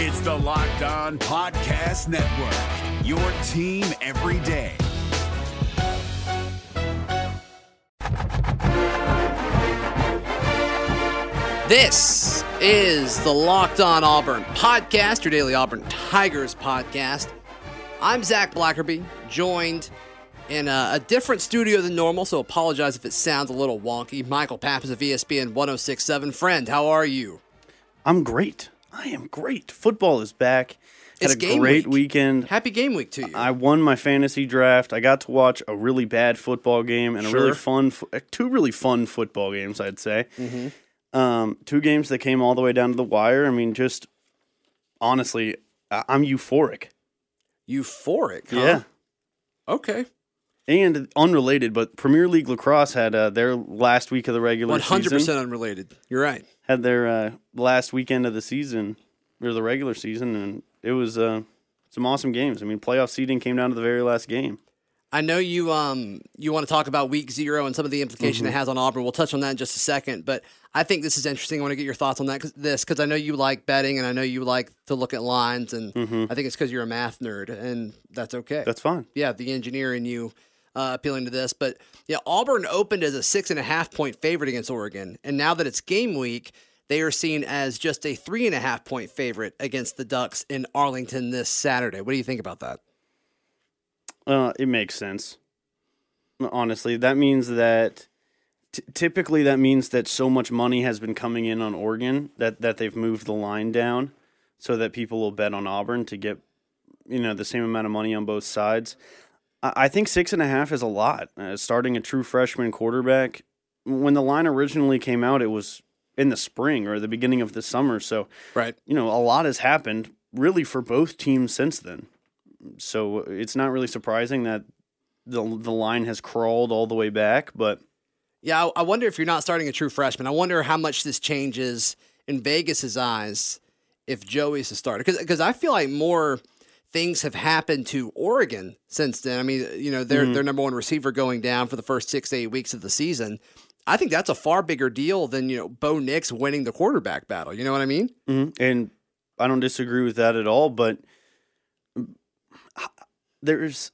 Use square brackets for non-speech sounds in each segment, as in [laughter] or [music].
It's the Locked On Podcast Network, your team every day. This is the Locked On Auburn podcast, your daily Auburn Tigers podcast. I'm Zac Blackerby, joined in a, a different studio than normal, so apologize if it sounds a little wonky. Michaell Pappas of ESPN 1067. Friend, how are you? I'm great. I am great. Football is back. Had It's a game great week. weekend. Happy game week to you. I won my fantasy draft. I got to watch a really bad football game and a really fun, uh, two really fun football games. I'd say. Mm-hmm. Um, two games that came all the way down to the wire. I mean, just honestly, I- I'm euphoric. Euphoric, huh? Yeah. Okay. And unrelated, but Premier League lacrosse had uh, their last week of the regular 100% season. unrelated. You're right. Had their uh, last weekend of the season or the regular season, and it was uh, some awesome games. I mean, playoff seeding came down to the very last game. I know you um you want to talk about week zero and some of the implication Mm-hmm. it has on Auburn. We'll touch on that in just a second, but I think this is interesting. I want to get your thoughts on that cause, this because I know you like betting and I know you like to look at lines, and I think it's because you're a math nerd, and that's okay. Mm-hmm. That's fine. yeah, the engineer in you uh, appealing to this, but yeah, Auburn opened as a six and a half point favorite against Oregon, and now that it's game week. They are seen as just a three and a half point favorite against the Ducks in Arlington this Saturday. What do you think about that? Uh, it makes sense. Honestly, that means that t- typically that means that so much money has been coming in on Oregon that that they've moved the line down so that people will bet on Auburn to get you know the same amount of money on both sides. I, think six and a half is a lot. Uh, starting a true freshman quarterback, when the line originally came out, it was in the spring or the beginning of the summer. So Right. you know, a lot has happened really for both teams since then. So it's not really surprising that the the line has crawled all the way back, but Yeah, I I wonder if you're not starting a true freshman. I wonder how much this changes in Vegas's eyes if Joey's the starter. Because I feel like more things have happened to Oregon since then. I mean, you know, their mm-hmm. their number one receiver going down for the first six to eight weeks of the season. I think that's a far bigger deal than you know Bo Nix winning the quarterback battle. You know what I mean? Mm-hmm. and I don't disagree with that at all, but mm, there's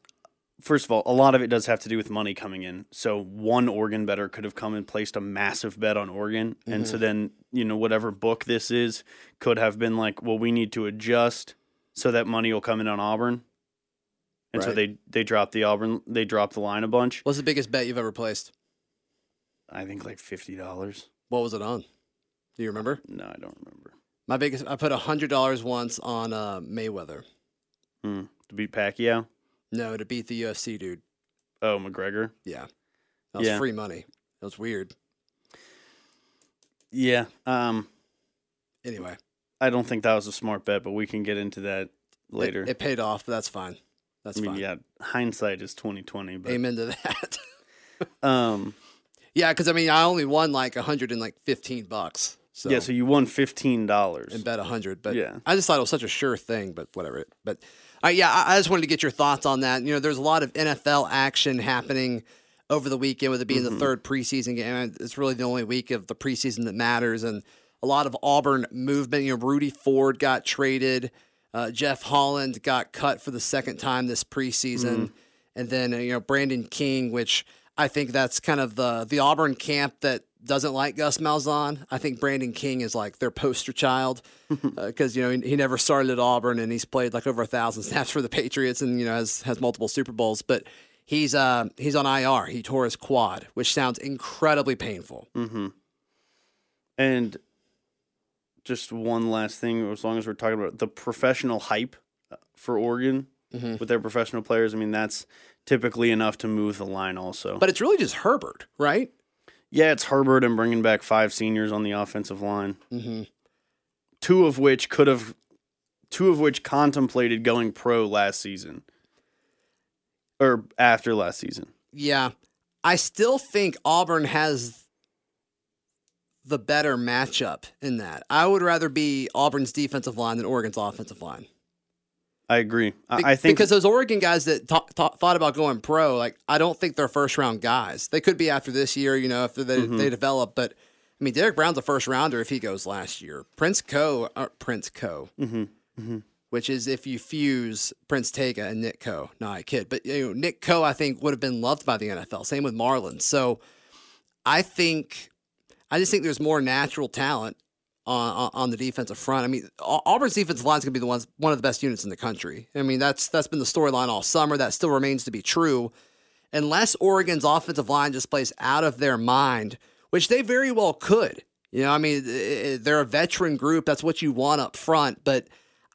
first of all, a lot of it does have to do with money coming in. So one Oregon better could have come and placed a massive bet on Oregon, and so mm-hmm. then you know whatever book this is could have been like, well, we need to adjust so that money will come in on Auburn, and so they they dropped the Auburn they dropped the line a bunch. What's the biggest bet you've ever placed? I think like fifty dollars. What was it on? Do you remember? No, I don't remember. My biggest, I put hundred dollars once on uh, Mayweather. Hmm. To beat Pacquiao. No, to beat the UFC dude. Oh, McGregor. Yeah. That was Yeah. free money. That was weird. Yeah. Um. Anyway, I don't think that was a smart bet, but we can get into that later. It, paid off, but that's fine. That's I mean, fine. yeah, hindsight is twenty twenty, but Amen to that. [laughs] um, yeah, because I mean, I only won like a hundred and like fifteen bucks. So, yeah. So you won fifteen dollars. and bet a hundred, but Yeah. I just thought it was such a sure thing. But whatever. But uh, yeah, I, I just wanted to get your thoughts on that. You know, there's a lot of NFL action happening over the weekend, with it being Mm-hmm. the third preseason game. It's really the only week of the preseason that matters, and a lot of Auburn movement. You know, Rudy Ford got traded. Uh, Jeff Holland got cut for the second time this preseason, Mm-hmm. and then uh, you know Brandon King, which I think that's kind of the the Auburn camp that doesn't like Gus Malzahn. I think Brandon King is like their poster child [laughs] because you know he, he never started at Auburn and he's played like over a thousand [laughs] snaps for the Patriots and you know has has multiple Super Bowls, but. He's uh he's on IR. He tore his quad, which sounds incredibly painful. Mm-hmm. And just one last thing, as long as we're talking about the professional hype uh, for Oregon Mhm. with their professional players, I mean that's typically enough to move the line. Also, But it's really just Herbert, right? yeah, it's Herbert and bringing back five seniors on the offensive line, Mm-hmm. two of which could have, two of which contemplated going pro last season, or after last season. Yeah. I still think Auburn has the better matchup in that. I would rather be Auburn's defensive line than Oregon's offensive line. I agree. I, Be- I think because those Oregon guys that thought about going pro, like I don't think they're first round guys. They could be after this year, you know, if they Mm-hmm. they develop. But I mean, Derrick Brown's a first rounder if he goes last year. Prince Coe. Uh, Prince Coe. Mhm. which is if you fuse Prince Tega and Nick Coe. No, I kid, but you know, Nick Coe, I think would have been loved by the NFL. Same with Marlon. So I think, I just think there's more natural talent on, on, the defensive front. I mean, Auburn's defensive line is going to be the ones, one of the best units in the country. I mean, that's that's been the storyline all summer. That still remains to be true, unless Oregon's offensive line just plays out of their mind, which they very well could. You know, I mean, they're a veteran group. That's what you want up front, but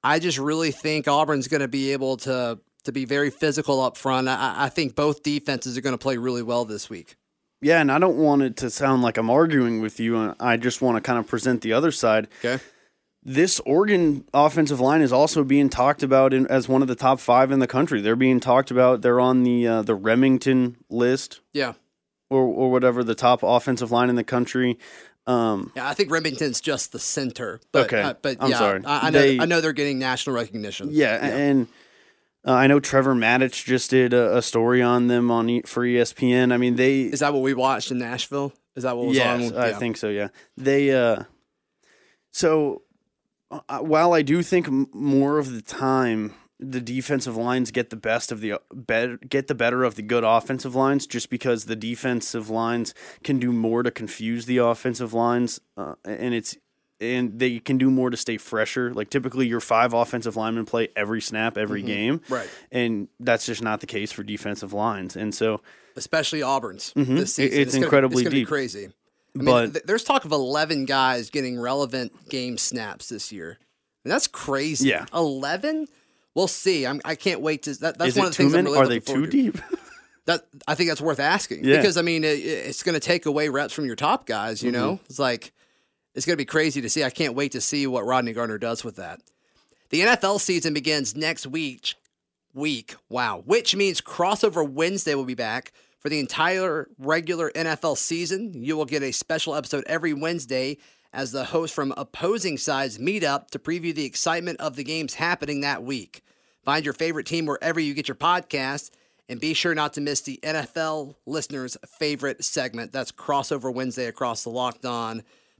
I just really think Auburn's going to be able to to be very physical up front. I, I think both defenses are going to play really well this week. Yeah, and I don't want it to sound like I'm arguing with you. I just want to kind of present the other side. Okay. This Oregon offensive line is also being talked about in, as one of the top five in the country. They're being talked about. They're on the uh, the Remington list Yeah. or or whatever the top offensive line in the country. Um, Yeah, I think Remington's just the center. But, Okay. uh, but I'm yeah, sorry. I, I know. They- I know they're getting national recognition. yeah, and uh, I know Trevor Matich just did a, a story on them on e- for ESPN. I mean, they Is that what we watched in Nashville? Is that what was yes, on? I Yeah. think so. Yeah, they. uh So, uh, while I do think m- more of the time the defensive lines get the best of the better get the better of the good offensive lines, just because the defensive lines can do more to confuse the offensive lines, uh, and it's. And they can do more to stay fresher. Like typically, your five offensive linemen play every snap, every game, Mm-hmm. Right. And that's just not the case for defensive lines. And so, especially Auburn's this season. Mm-hmm. it's gonna- incredibly it's gonna be deep. crazy. I mean, But- th- there's talk of 11 guys getting relevant game snaps this year. And that's crazy. Yeah. 11. We'll see. I'm, I can't wait to. That, that's is one of the things I'm really Are they too deep? [laughs] That I think that's worth asking Yeah. because I mean it, it's going to take away reps from your top guys. You Mm-hmm. know, it's like it's going to be crazy to see. I can't wait to see what Rodney Garner does with that. The NFL season begins next week. Week, wow, which means crossover Wednesday will be back for the entire regular NFL season. You will get a special episode every Wednesday as the host from opposing sides meet up to preview the excitement of the games happening that week. Find your favorite team wherever you get your podcast. And be sure not to miss the NFL listeners' favorite segment. That's Crossover Wednesday across the Locked On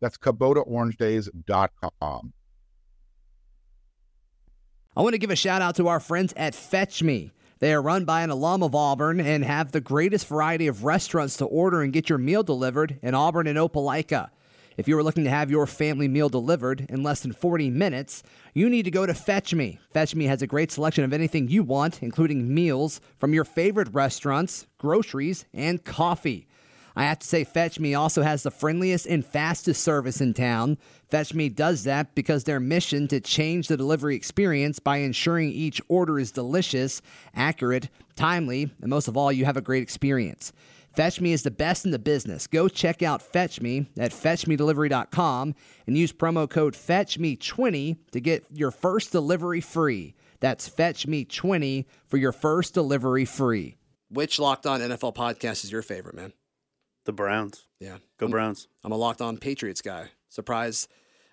That's KubotaOrangeDays.com. I want to give a shout out to our friends at Fetch Me. They are run by an alum of Auburn and have the greatest variety of restaurants to order and get your meal delivered in Auburn and Opelika. If you are looking to have your family meal delivered in less than 40 minutes, you need to go to Fetch Me. Fetch Me has a great selection of anything you want, including meals from your favorite restaurants, groceries, and coffee. I have to say, Fetch Me also has the friendliest and fastest service in town. Fetch Me does that because their mission to change the delivery experience by ensuring each order is delicious, accurate, timely, and most of all, you have a great experience. Fetch Me is the best in the business. Go check out Fetch Me at fetchmedelivery.com and use promo code FetchMe20 to get your first delivery free. That's FetchMe20 for your first delivery free. Which Locked On NFL podcast is your favorite, man? The Browns. Yeah. Go Browns. I'm a locked on Patriots guy. Surprise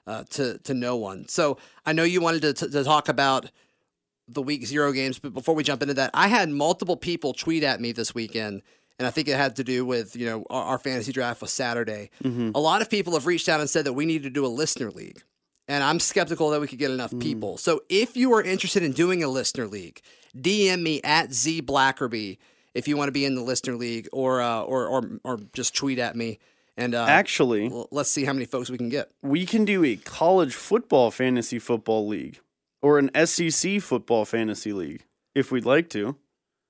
uh, to to no one. So I know you wanted to, to, to talk about the week zero games, but before we jump into that, I had multiple people tweet at me this weekend, and I think it had to do with you know our, our fantasy draft was Saturday. A lot of people have reached out and said that we need to do a listener league. And I'm skeptical that we could get enough people. So if you are interested in doing a listener league, DM me at Z Blackerby if you want to be in the listener league, or uh, or, or or just tweet at me. And uh, Actually, L- let's see how many folks we can get. we can do a college football fantasy football league or an SEC football fantasy league if we'd like to.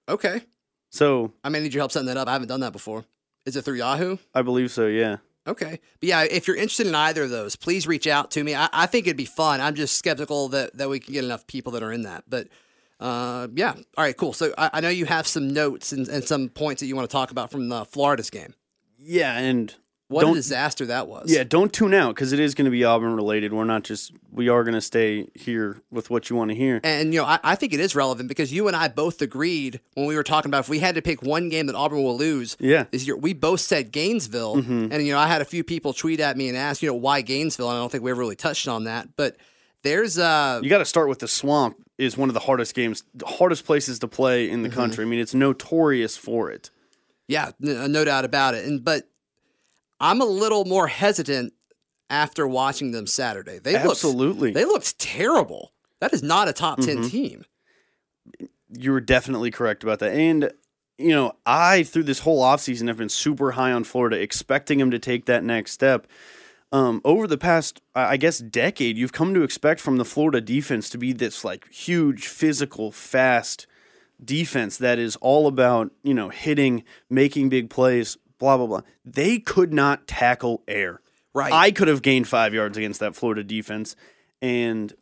Okay. So I may need your help setting that up. I haven't done that before. Is it through Yahoo? I believe so, yeah. Okay. But yeah, if you're interested in either of those, please reach out to me. I, I think it'd be fun. I'm just skeptical that, that we can get enough people that are in that. But uh, yeah. All right, cool. So I, I know you have some notes and, and some points that you want to talk about from the Florida's game. Yeah, and What a disaster that was. Yeah, don't tune out because it is going to be Auburn related. We're not just we are going to stay here with what you want to hear. And you know, I, I think it is relevant because you and I both agreed when we were talking about if we had to pick one game that Auburn will lose Yeah. Mm-hmm. this year, we both said Gainesville. And you know, I had a few people tweet at me and ask, you know, why Gainesville? And I don't think we ever really touched on that. But there's uh You got to start with the swamp. Is one of the hardest games, the hardest places to play in the Mm-hmm. country. I mean, it's notorious for it. yeah, n- no doubt about it. And but I'm a little more hesitant after watching them Saturday. They Absolutely. looked, they looked terrible. That is not a top 10 Mm-hmm. team. you were definitely correct about that. And, you know, I, through this whole offseason, have been super high on Florida, expecting them to take that next step. Um, over the past, I I guess, decade, you've come to expect from the Florida defense to be this like huge, physical, fast defense that is all about, you know, hitting, making big plays, blah, blah, blah. They could not tackle air. Right. I could have gained five yards against that Florida defense. And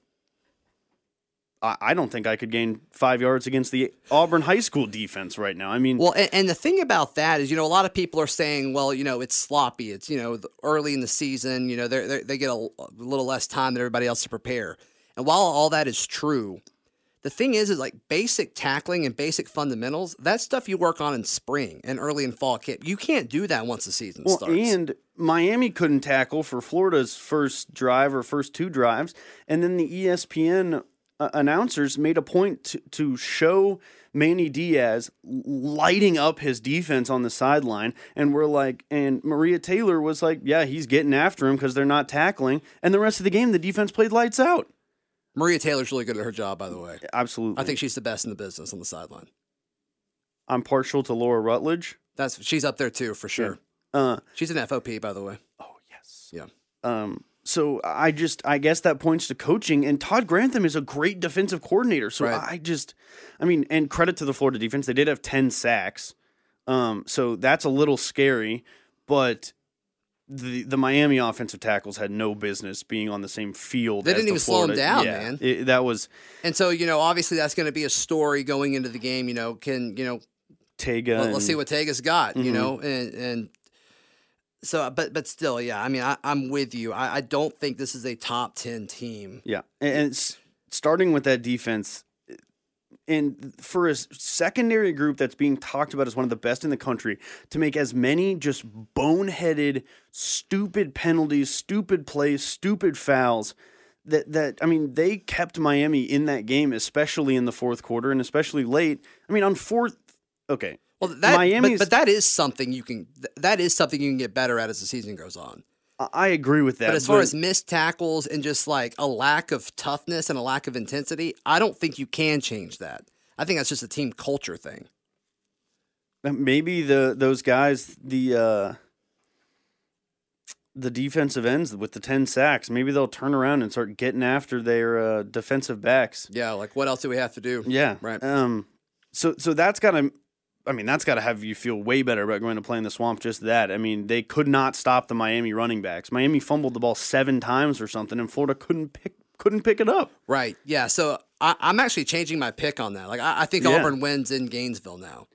I, don't think I could gain five yards against the Auburn High School defense right now. I mean, Well, and, and the thing about that is, you know, a lot of people are saying, well, you know, it's sloppy. It's, you know, early in the season, you know, they're, they're, they get a, a little less time than everybody else to prepare. And while all that is true, the thing is, is like basic tackling and basic fundamentals, that stuff you work on in spring and early in fall camp. You can't do that once the season well, starts. and Miami couldn't tackle for Florida's first drive or first two drives, and then the ESPN uh, announcers made a point to, to show Manny Diaz lighting up his defense on the sideline, and we're like, and Maria Taylor was like, yeah, he's getting after him because they're not tackling, and the rest of the game the defense played lights out. Maria Taylor's really good at her job, by the way. Absolutely, I think she's the best in the business on the sideline. I'm partial to Laura Rutledge. That's she's up there too for sure. Uh, She's an FOP, by the way. oh yes. Yeah. Um, so I just I guess that points to coaching, and Todd Grantham is a great defensive coordinator. So Right. I just, I mean, and credit to the Florida defense, they did have ten sacks, um, so that's a little scary, but. The, the Miami offensive tackles had no business being on the same field. They didn't the even slow Florida- down, yeah, man. it- that was And so, you know, obviously that's going to be a story going into the game. You know, can, you know, Tega. let, us see what Tega's got, you Mhm. know, and, and so, uh, but, but still, yeah, I mean, I, I'm with you. I, I don't think this is a top 10 team. Yeah, and and starting with that defense, and for a secondary group that's being talked about as one of the best in the country, to make as many just boneheaded, stupid penalties, stupid plays, stupid fouls. That that I mean, they kept Miami in that game, especially in the fourth quarter and especially late. I mean, on fourth, okay, Well, that, Miami's- but, but that is something you can, that is something you can get better at as the season goes on. I- agree with that. But as far as missed tackles and just like a lack of toughness and a lack of intensity, I don't think you can change that. I think that's just a team culture thing. maybe the those guys the uh the defensive ends with the 10 sacks maybe they'll turn around and start getting after their uh, defensive backs Yeah, like what else do we have to do? yeah Right. um so so that's got to I mean that's got to have you feel way better about going to play in the swamp just that I mean they could not stop the Miami running backs Miami fumbled the ball 7 times or something and Florida couldn't pick couldn't pick it up Right. Yeah. So I, I'm actually changing my pick on that. Like I, I think Yeah. Auburn wins in Gainesville now.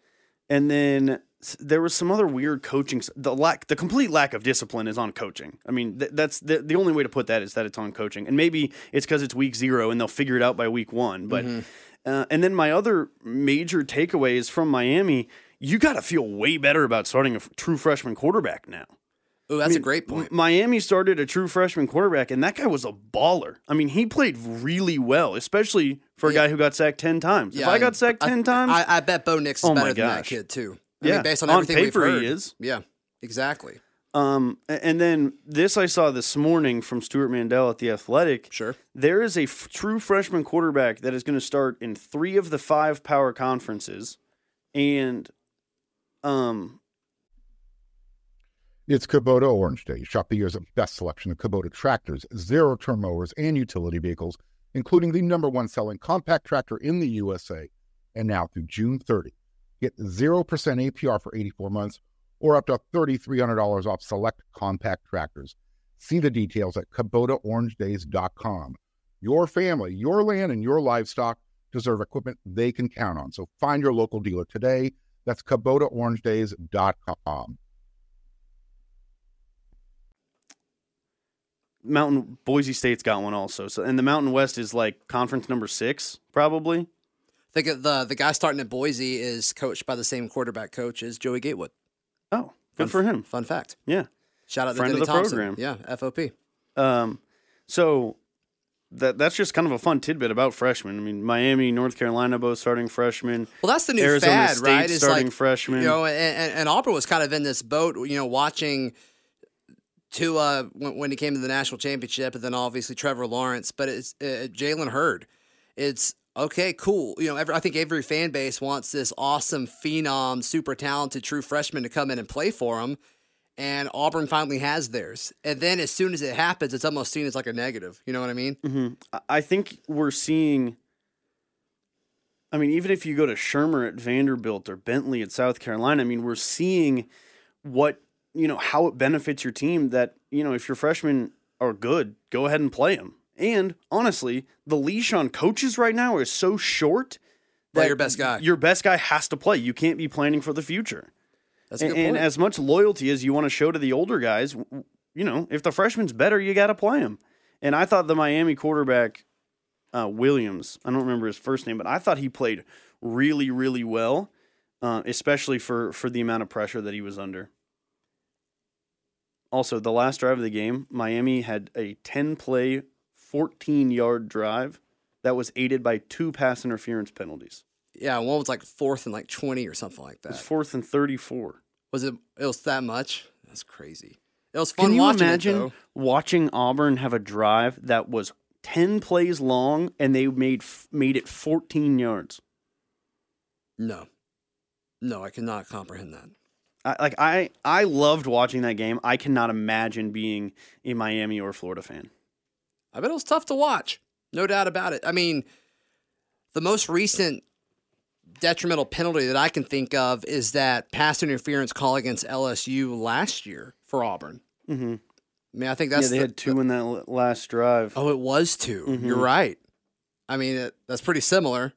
And then there was some other weird coaching. The lack, the complete lack of discipline is on coaching. I mean, th- that's the the only way to put that is that it's on coaching. And maybe it's because it's week zero and they'll figure it out by week one. But mm-hmm. Uh, and then my other major takeaway is from Miami. You got to feel way better about starting a f- true freshman quarterback now. Oh, that's a great point. Miami started a true freshman quarterback, and that guy was a baller. I mean, he played really well, especially for a Yeah. guy who got sacked ten times. if I got sacked ten times, I, I bet Bo Nix is Oh better than that kid too. I Yeah. mean, based on On everything paper, we've heard, he is. Yeah, exactly. Um, and then this I saw this morning from Stewart Mandel at the Athletic. Sure. There is a f- true freshman quarterback that is going to start in three of the five power conferences, and um, It's Kubota Orange Day. Shop the year's best selection of Kubota tractors, zero turn mowers, and utility vehicles, including the number one selling compact tractor in the USA. And now through June 30, get 0% APR for 84 months or up to $3,300 off select compact tractors. See the details at KubotaOrangeDays.com. Your family, your land, and your livestock deserve equipment they can count on. So find your local dealer today. That's KubotaOrangeDays.com. Mountain Boise State's got one also. So and the Mountain West is like conference number six probably. I think the the guy starting at Boise is coached by the same quarterback coach as Joey Gatewood. Oh, good for him. Fun fact. Yeah. Shout out Friend to of Denny the Thompson. program. Yeah, FOP. Um, so that that's just kind of a fun tidbit about freshmen. I mean, Miami, North Carolina, both starting freshmen. Well, that's the new Arizona fad, State right? It's starting like, freshman. You know, and, and, and Auburn was kind of in this boat, you know, watching Tua when, when he came to the national championship, and then obviously Trevor Lawrence, but it's uh, Jalen Hurts. It's okay, cool. You know, every, I think every fan base wants this awesome phenom, super talented, true freshman to come in and play for them. And Auburn finally has theirs. And then as soon as it happens, it's almost seen as like a negative. You know what I mean? hmm I- I think we're seeing. I mean, even if you go to Shurmur at Vanderbilt or Bentley at South Carolina, I mean, we're seeing what you know how it benefits your team. That you know, if your freshmen are good, go ahead and play them. And honestly, the leash on coaches right now is so short. Play that your best guy. Your best guy has to play. You can't be planning for the future. That's a And, good and as much loyalty as you want to show to the older guys, you know, if the freshman's better, you got to play him. And I thought the Miami quarterback, uh, Williams, I don't remember his first name, but I thought he played really, really well, uh, especially for for the amount of pressure that he was under. Also, the last drive of the game, Miami had a 10 play, 14 yard drive that was aided by two pass interference penalties. yeah, one was like fourth and like 20 or something like that. It was fourth and 34. Was it? It was that much? That's crazy. It was fun Can you watching imagine though. watching Auburn have a drive that was 10 plays long and they made made it 14 yards? No, no, I cannot comprehend that. I, like I I loved watching that game. I cannot imagine being a Miami or Florida fan. I bet it was tough to watch. No doubt about it. I mean, the most recent detrimental penalty that I can think of is that pass interference call against LSU last year for Auburn. Mm-hmm. I mean, I think Yeah, that's they the- had two in that last drive. Oh, it was 2 Mhm. You're right. I mean, it, that's pretty similar.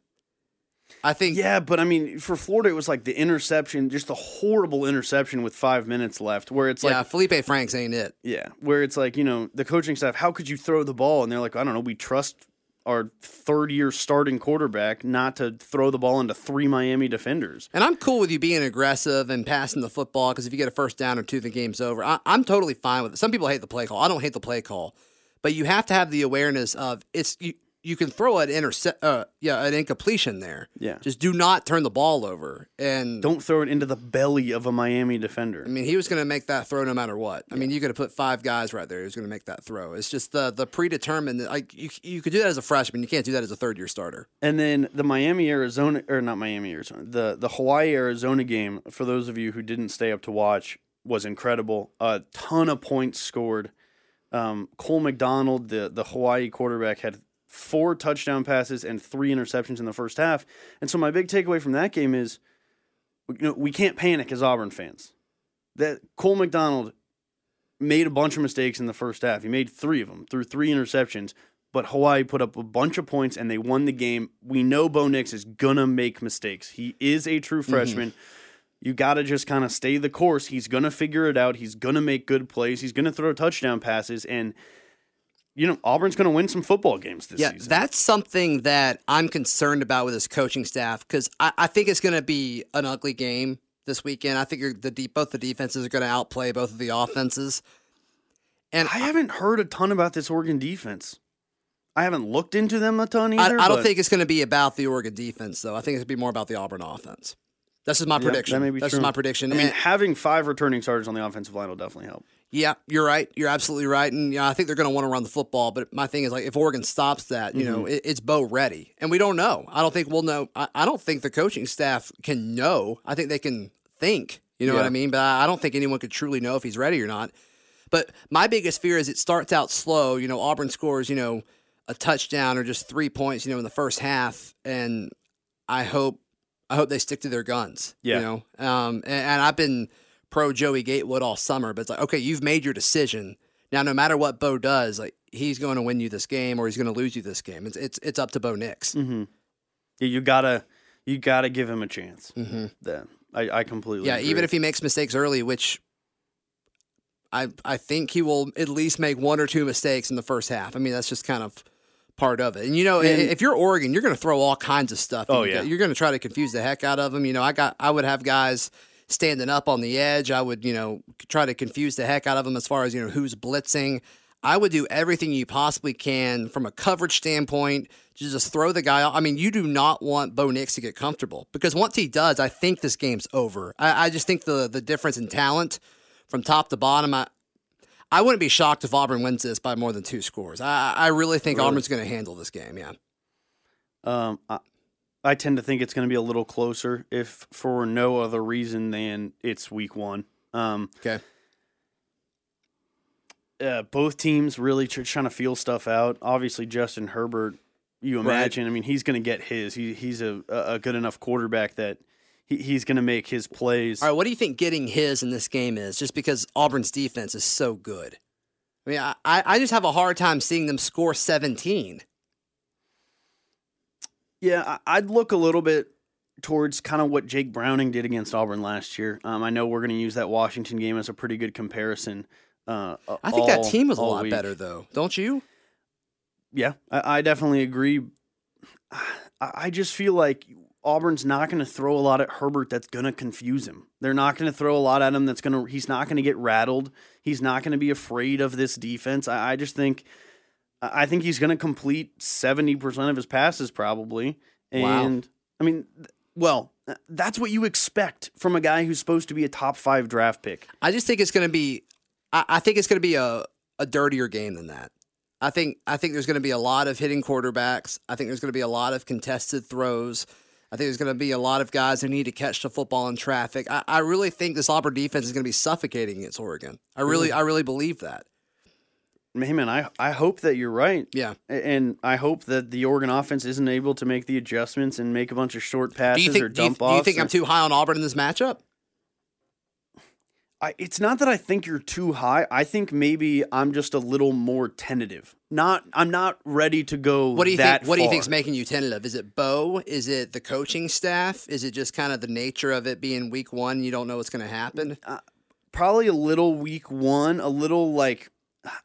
I think. Yeah, but I mean, for Florida, it was like the interception, just a horrible interception with five minutes left, where it's like, yeah, Felipe Franks ain't it. Yeah, where it's like, you know, the coaching staff, how could you throw the ball? And they're like, I don't know, we trust our third year starting quarterback not to throw the ball into three Miami defenders. And I'm cool with you being aggressive and passing the football because if you get a first down or two, the game's over. I, I'm totally fine with it. Some people hate the play call. I don't hate the play call, but you have to have the awareness of it's you. You can throw an intercept, uh, yeah, an incompletion there. Yeah. Just do not turn the ball over. And Don't throw it into the belly of a Miami defender. I mean, he was going to make that throw no matter what. I mean, you could have put five guys right there. He was going to make that throw. It's just the the predetermined. Like you, you could do that as a freshman. You can't do that as a third year starter. And then the Miami Arizona or not Miami Arizona, the the Hawaii Arizona game for those of you who didn't stay up to watch was incredible. A ton of points scored. Um, Cole McDonald, the the Hawaii quarterback, had four touchdown passes and three interceptions in the first half. And so my big takeaway from that game is, you know, we can't panic as Auburn fans. That Cole McDonald made a bunch of mistakes in the first half. He made three of them through three interceptions but Hawaii put up a bunch of points and they won the game. We know Bo Nix is gonna make mistakes. He is a true mm-hmm. freshman. You gotta just kind of stay the course. He's gonna figure it out. He's gonna make good plays. He's gonna throw touchdown passes, and you know Auburn's gonna win some football games this Yeah, season. that's something that I'm concerned about with his coaching staff because I, I think it's going to be an ugly game this weekend. I think the deep, both the defenses are going to outplay both of the offenses. And I haven't heard a ton about this Oregon defense. I haven't looked into them a ton I, either. I don't think it's going to be about the Oregon defense, though. I think it's going to be more about the Auburn offense. This is my Yeah, prediction. that may be This true. is my prediction. I mean, And- having five returning starters on the offensive line will definitely help. Yeah, you're right. You're absolutely right. And yeah, I think they're going to want to run the football. But my thing is like, if Oregon stops that, you Mm-hmm. know, it, it's Bo ready, and we don't know. I don't think we'll know. I, I don't think the coaching staff can know. I think they can think. You know what I mean? But I, I don't think anyone could truly know if he's ready or not. But my biggest fear is it starts out slow. You know, Auburn scores, you know, a touchdown or just three points, you know, in the first half, and I hope, I hope they stick to their guns. Yeah. You know, um, and, and I've been pro Joey Gatewood all summer, but it's like, okay, you've made your decision. Now, no matter what Bo does, like he's going to win you this game or he's going to lose you this game. It's it's it's up to Bo Nix. Mm-hmm. Yeah, you gotta you gotta give him a chance. Mm-hmm. Then I, I completely Yeah, agree. even if he makes mistakes early, which I I think he will at least make one or two mistakes in the first half. I mean, that's just kind of part of it. And you know, And- if you're Oregon, you're going to throw all kinds of stuff. Oh, yeah. you're going to try to confuse the heck out of them. You know, I got I would have guys standing up on the edge. I would you know try to confuse the heck out of them as far as you know who's blitzing. I would do everything you possibly can from a coverage standpoint to just throw the guy. out. I mean, you do not want Bo Nix to get comfortable because once he does, I think this game's over. I, I just think the the difference in talent from top to bottom. I, I wouldn't be shocked if Auburn wins this by more than two scores. I, I really think Really? Auburn's going to handle this game. Yeah. Um, I, I tend to think it's going to be a little closer, if for no other reason than it's week one. Um, Okay. uh, both teams really tr- trying to feel stuff out. Obviously, Justin Herbert, you Right. imagine. I mean, he's going to get his. He, he's a, a good enough quarterback that he, he's going to make his plays. All right. What do you think getting his in this game is? Just because Auburn's defense is so good. I mean, I, I just have a hard time seeing them score 17. Yeah, I'd look a little bit towards kind of what Jake Browning did against Auburn last year. Um, I know we're going to use that Washington game as a pretty good comparison. Uh, I think that team was a lot week. better, though. Don't you? Yeah, I, I definitely agree. [sighs] I, I just feel like Auburn's not going to throw a lot at Herbert that's going to confuse him. They're not going to throw a lot at him that's going to. He's not going to get rattled. He's not going to be afraid of this defense. I, I just think. I think he's going to complete seventy percent of his passes probably, Wow. and I mean, well, uh, that's what you expect from a guy who's supposed to be a top five draft pick. I just think it's going to be. I, I think it's going to be a, a dirtier game than that. I think I think there's going to be a lot of hitting quarterbacks. I think there's going to be a lot of contested throws. I think there's going to be a lot of guys who need to catch the football in traffic. I, I really think this Auburn defense is going to be suffocating against Oregon. I really, mm. I really believe that. Hey man, I I hope that you're right. Yeah. And I hope that the Oregon offense isn't able to make the adjustments and make a bunch of short passes you or think? Do you, dump do you offs. think I'm too high on Auburn in this matchup? I, it's not that I think you're too high. I think maybe I'm just a little more tentative. Not I'm not ready to go. What do you that think? What do you far. think's making you tentative? Is it Bo? Is it the coaching staff? Is it just kind of the nature of it being week one? You don't know what's going to happen. Uh, probably a little week one. A little like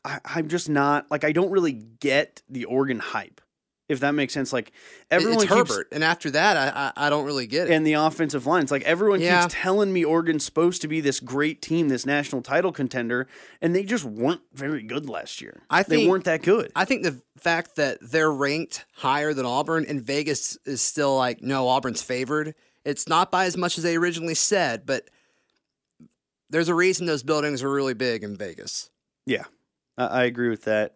I, I'm just not like I don't really get the Oregon hype. If that makes sense, like everyone it's keeps, Herbert, and after that, I, I I don't really get it. and the offensive lines. Like everyone Yeah. keeps telling me Oregon's supposed to be this great team, this national title contender, and they just weren't very good last year. I they think- weren't that good. I think the fact that they're ranked higher than Auburn and Vegas is still like, no, Auburn's favored. It's not by as much as they originally said, but there's a reason those buildings are really big in Vegas. yeah, I, I agree with that.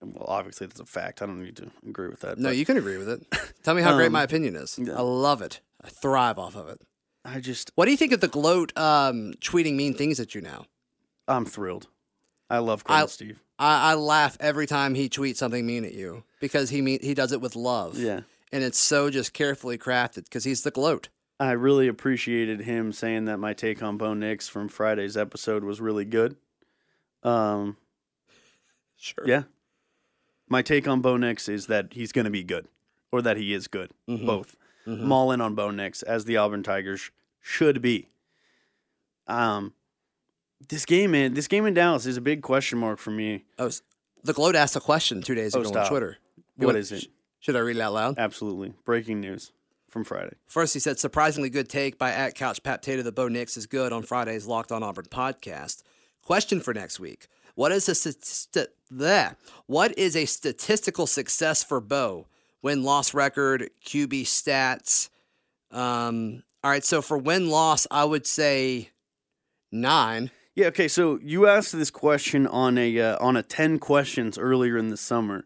Well, obviously that's a fact. I don't need to agree with that. No, but you can agree with it. [laughs] Tell me how great Um, my opinion is. yeah. I love it. I thrive off of it. I just What do you think of the gloat um, tweeting mean things at you now? I'm thrilled. I love I- Steve. I, I laugh every time he tweets something mean at you because he mean, he does it with love. Yeah. And it's so just carefully crafted because he's the gloat. I really appreciated him saying that my take on Bo Nix from Friday's episode was really good. Um, Sure. yeah. My take on Bo Nix is that he's going to be good, or that he is good. Mhm. Both. Mhm. In on Bo Nix, as the Auburn Tigers should be. Um, this game, in this game in Dallas is a big question mark for me. Oh, the gloat asked a question two days Oh, ago on. Twitter. You What is it? sh- Should I read it out loud? Absolutely. Breaking news from Friday. First, he said, surprisingly good take by at Couch Pat Tater that Bo Nix is good on Friday's Locked on Auburn podcast. Question for next week. What is a st- bleh. What is a statistical success for Bo? Win loss record, QB stats. Um, all right, so for win loss, I would say nine. Yeah. Okay. So you asked this question on a uh, on a ten questions earlier in the summer.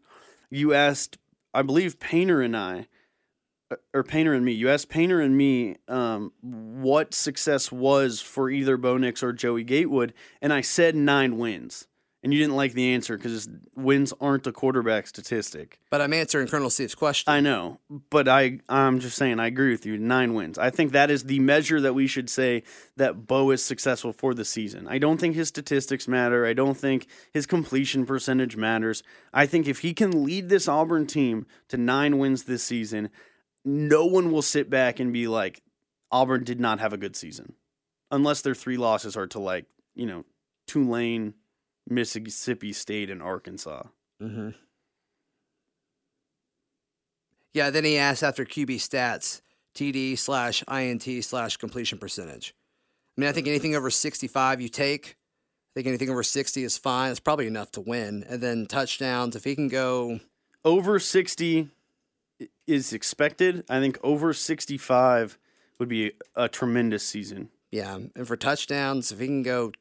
You asked, I believe, Painter and I, uh, or Painter and me. You asked Painter and me um, what success was for either Bo Nix or Joey Gatewood, and I said nine wins. And you didn't like the answer because wins aren't a quarterback statistic. But I'm answering Colonel Steve's question. I know, but I I'm just saying I agree with you. Nine wins. I think that is the measure that we should say that Bo is successful for the season. I don't think his statistics matter. I don't think his completion percentage matters. I think if he can lead this Auburn team to nine wins this season, no one will sit back and be like Auburn did not have a good season, unless their three losses are to like you know Tulane Mississippi State and Arkansas. Mm-hmm. Yeah, then he asked after QB stats, TD slash INT slash completion percentage. I mean, I think anything over 65 you take. I think anything over 60 is fine. It's probably enough to win. And then touchdowns, if he can go. Over 60 is expected. I think over 65 would be a tremendous season. Yeah. And for touchdowns, if he can go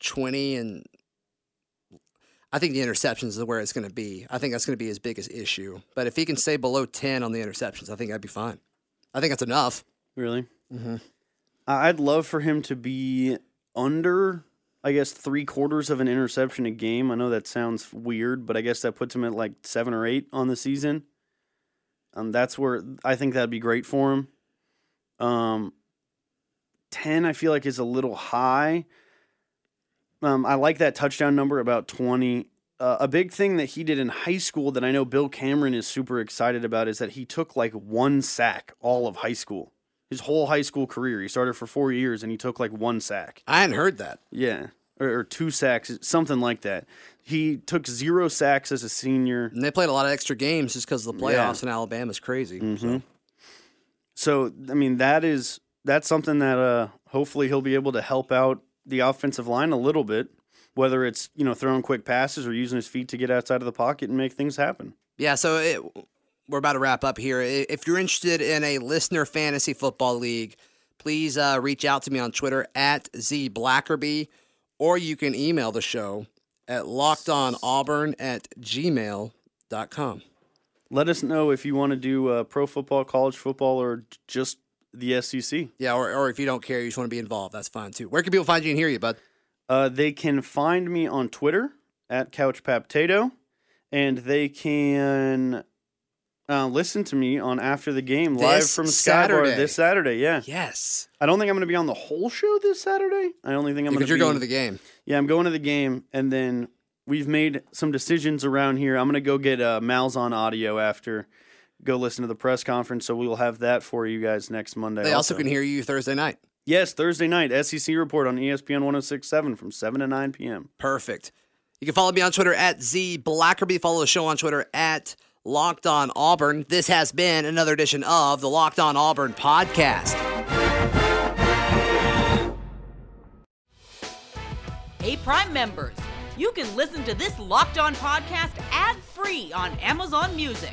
20 and I think the interceptions is where it's going to be. I think that's going to be his biggest issue. But if he can stay below 10 on the interceptions, I think that'd be fine. I think that's enough. Really? Mm-hmm. I'd love for him to be under, I guess, three quarters of an interception a game. I know that sounds weird, but I guess that puts him at like seven or eight on the season. Um, that's where I think that'd be great for him. Um, 10, I feel like, is a little high. Um, I like that touchdown number about 20. Uh, a big thing that he did in high school that I know Bill Cameron is super excited about is that he took like one sack all of high school. His whole high school career. He started for four years and he took like one sack. I hadn't heard that. Yeah. Or, or two sacks, something like that. He took zero sacks as a senior. And they played a lot of extra games just because the playoffs in Alabama is crazy. Mm-hmm. So. so, I mean, that is that's something that uh, hopefully he'll be able to help out the offensive line a little bit, whether it's you know throwing quick passes or using his feet to get outside of the pocket and make things happen. Yeah, so it, we're about to wrap up here. If you're interested in a listener fantasy football league, please uh, reach out to me on Twitter at Z Blackerby, or you can email the show at lockedonauburn at gmail.com. Let us know if you want to do uh, pro football, college football, or just the SEC. Yeah, or, or if you don't care, you just want to be involved, that's fine too. Where can people find you and hear you, bud? Uh, they can find me on Twitter at CouchPaptato, and they can uh, listen to me on After the Game live from Saturday. Skybar this Saturday. Yeah. Yes. I don't think I'm going to be on the whole show this Saturday. I only think I'm going Because to you're be going to the game. Yeah, I'm going to the game, and then we've made some decisions around here. I'm going to go get uh, Malzahn audio after, go listen to the press conference. So we will have that for you guys next Monday. They also can hear you Thursday night. Yes, Thursday night, SEC report on ESPN 1067 from 7 to 9 p.m. Perfect. You can follow me on Twitter at Z Blackerby. Follow the show on Twitter at Locked On Auburn. This has been another edition of the Locked On Auburn podcast. Hey, Prime members, you can listen to this Locked On podcast ad free on Amazon Music.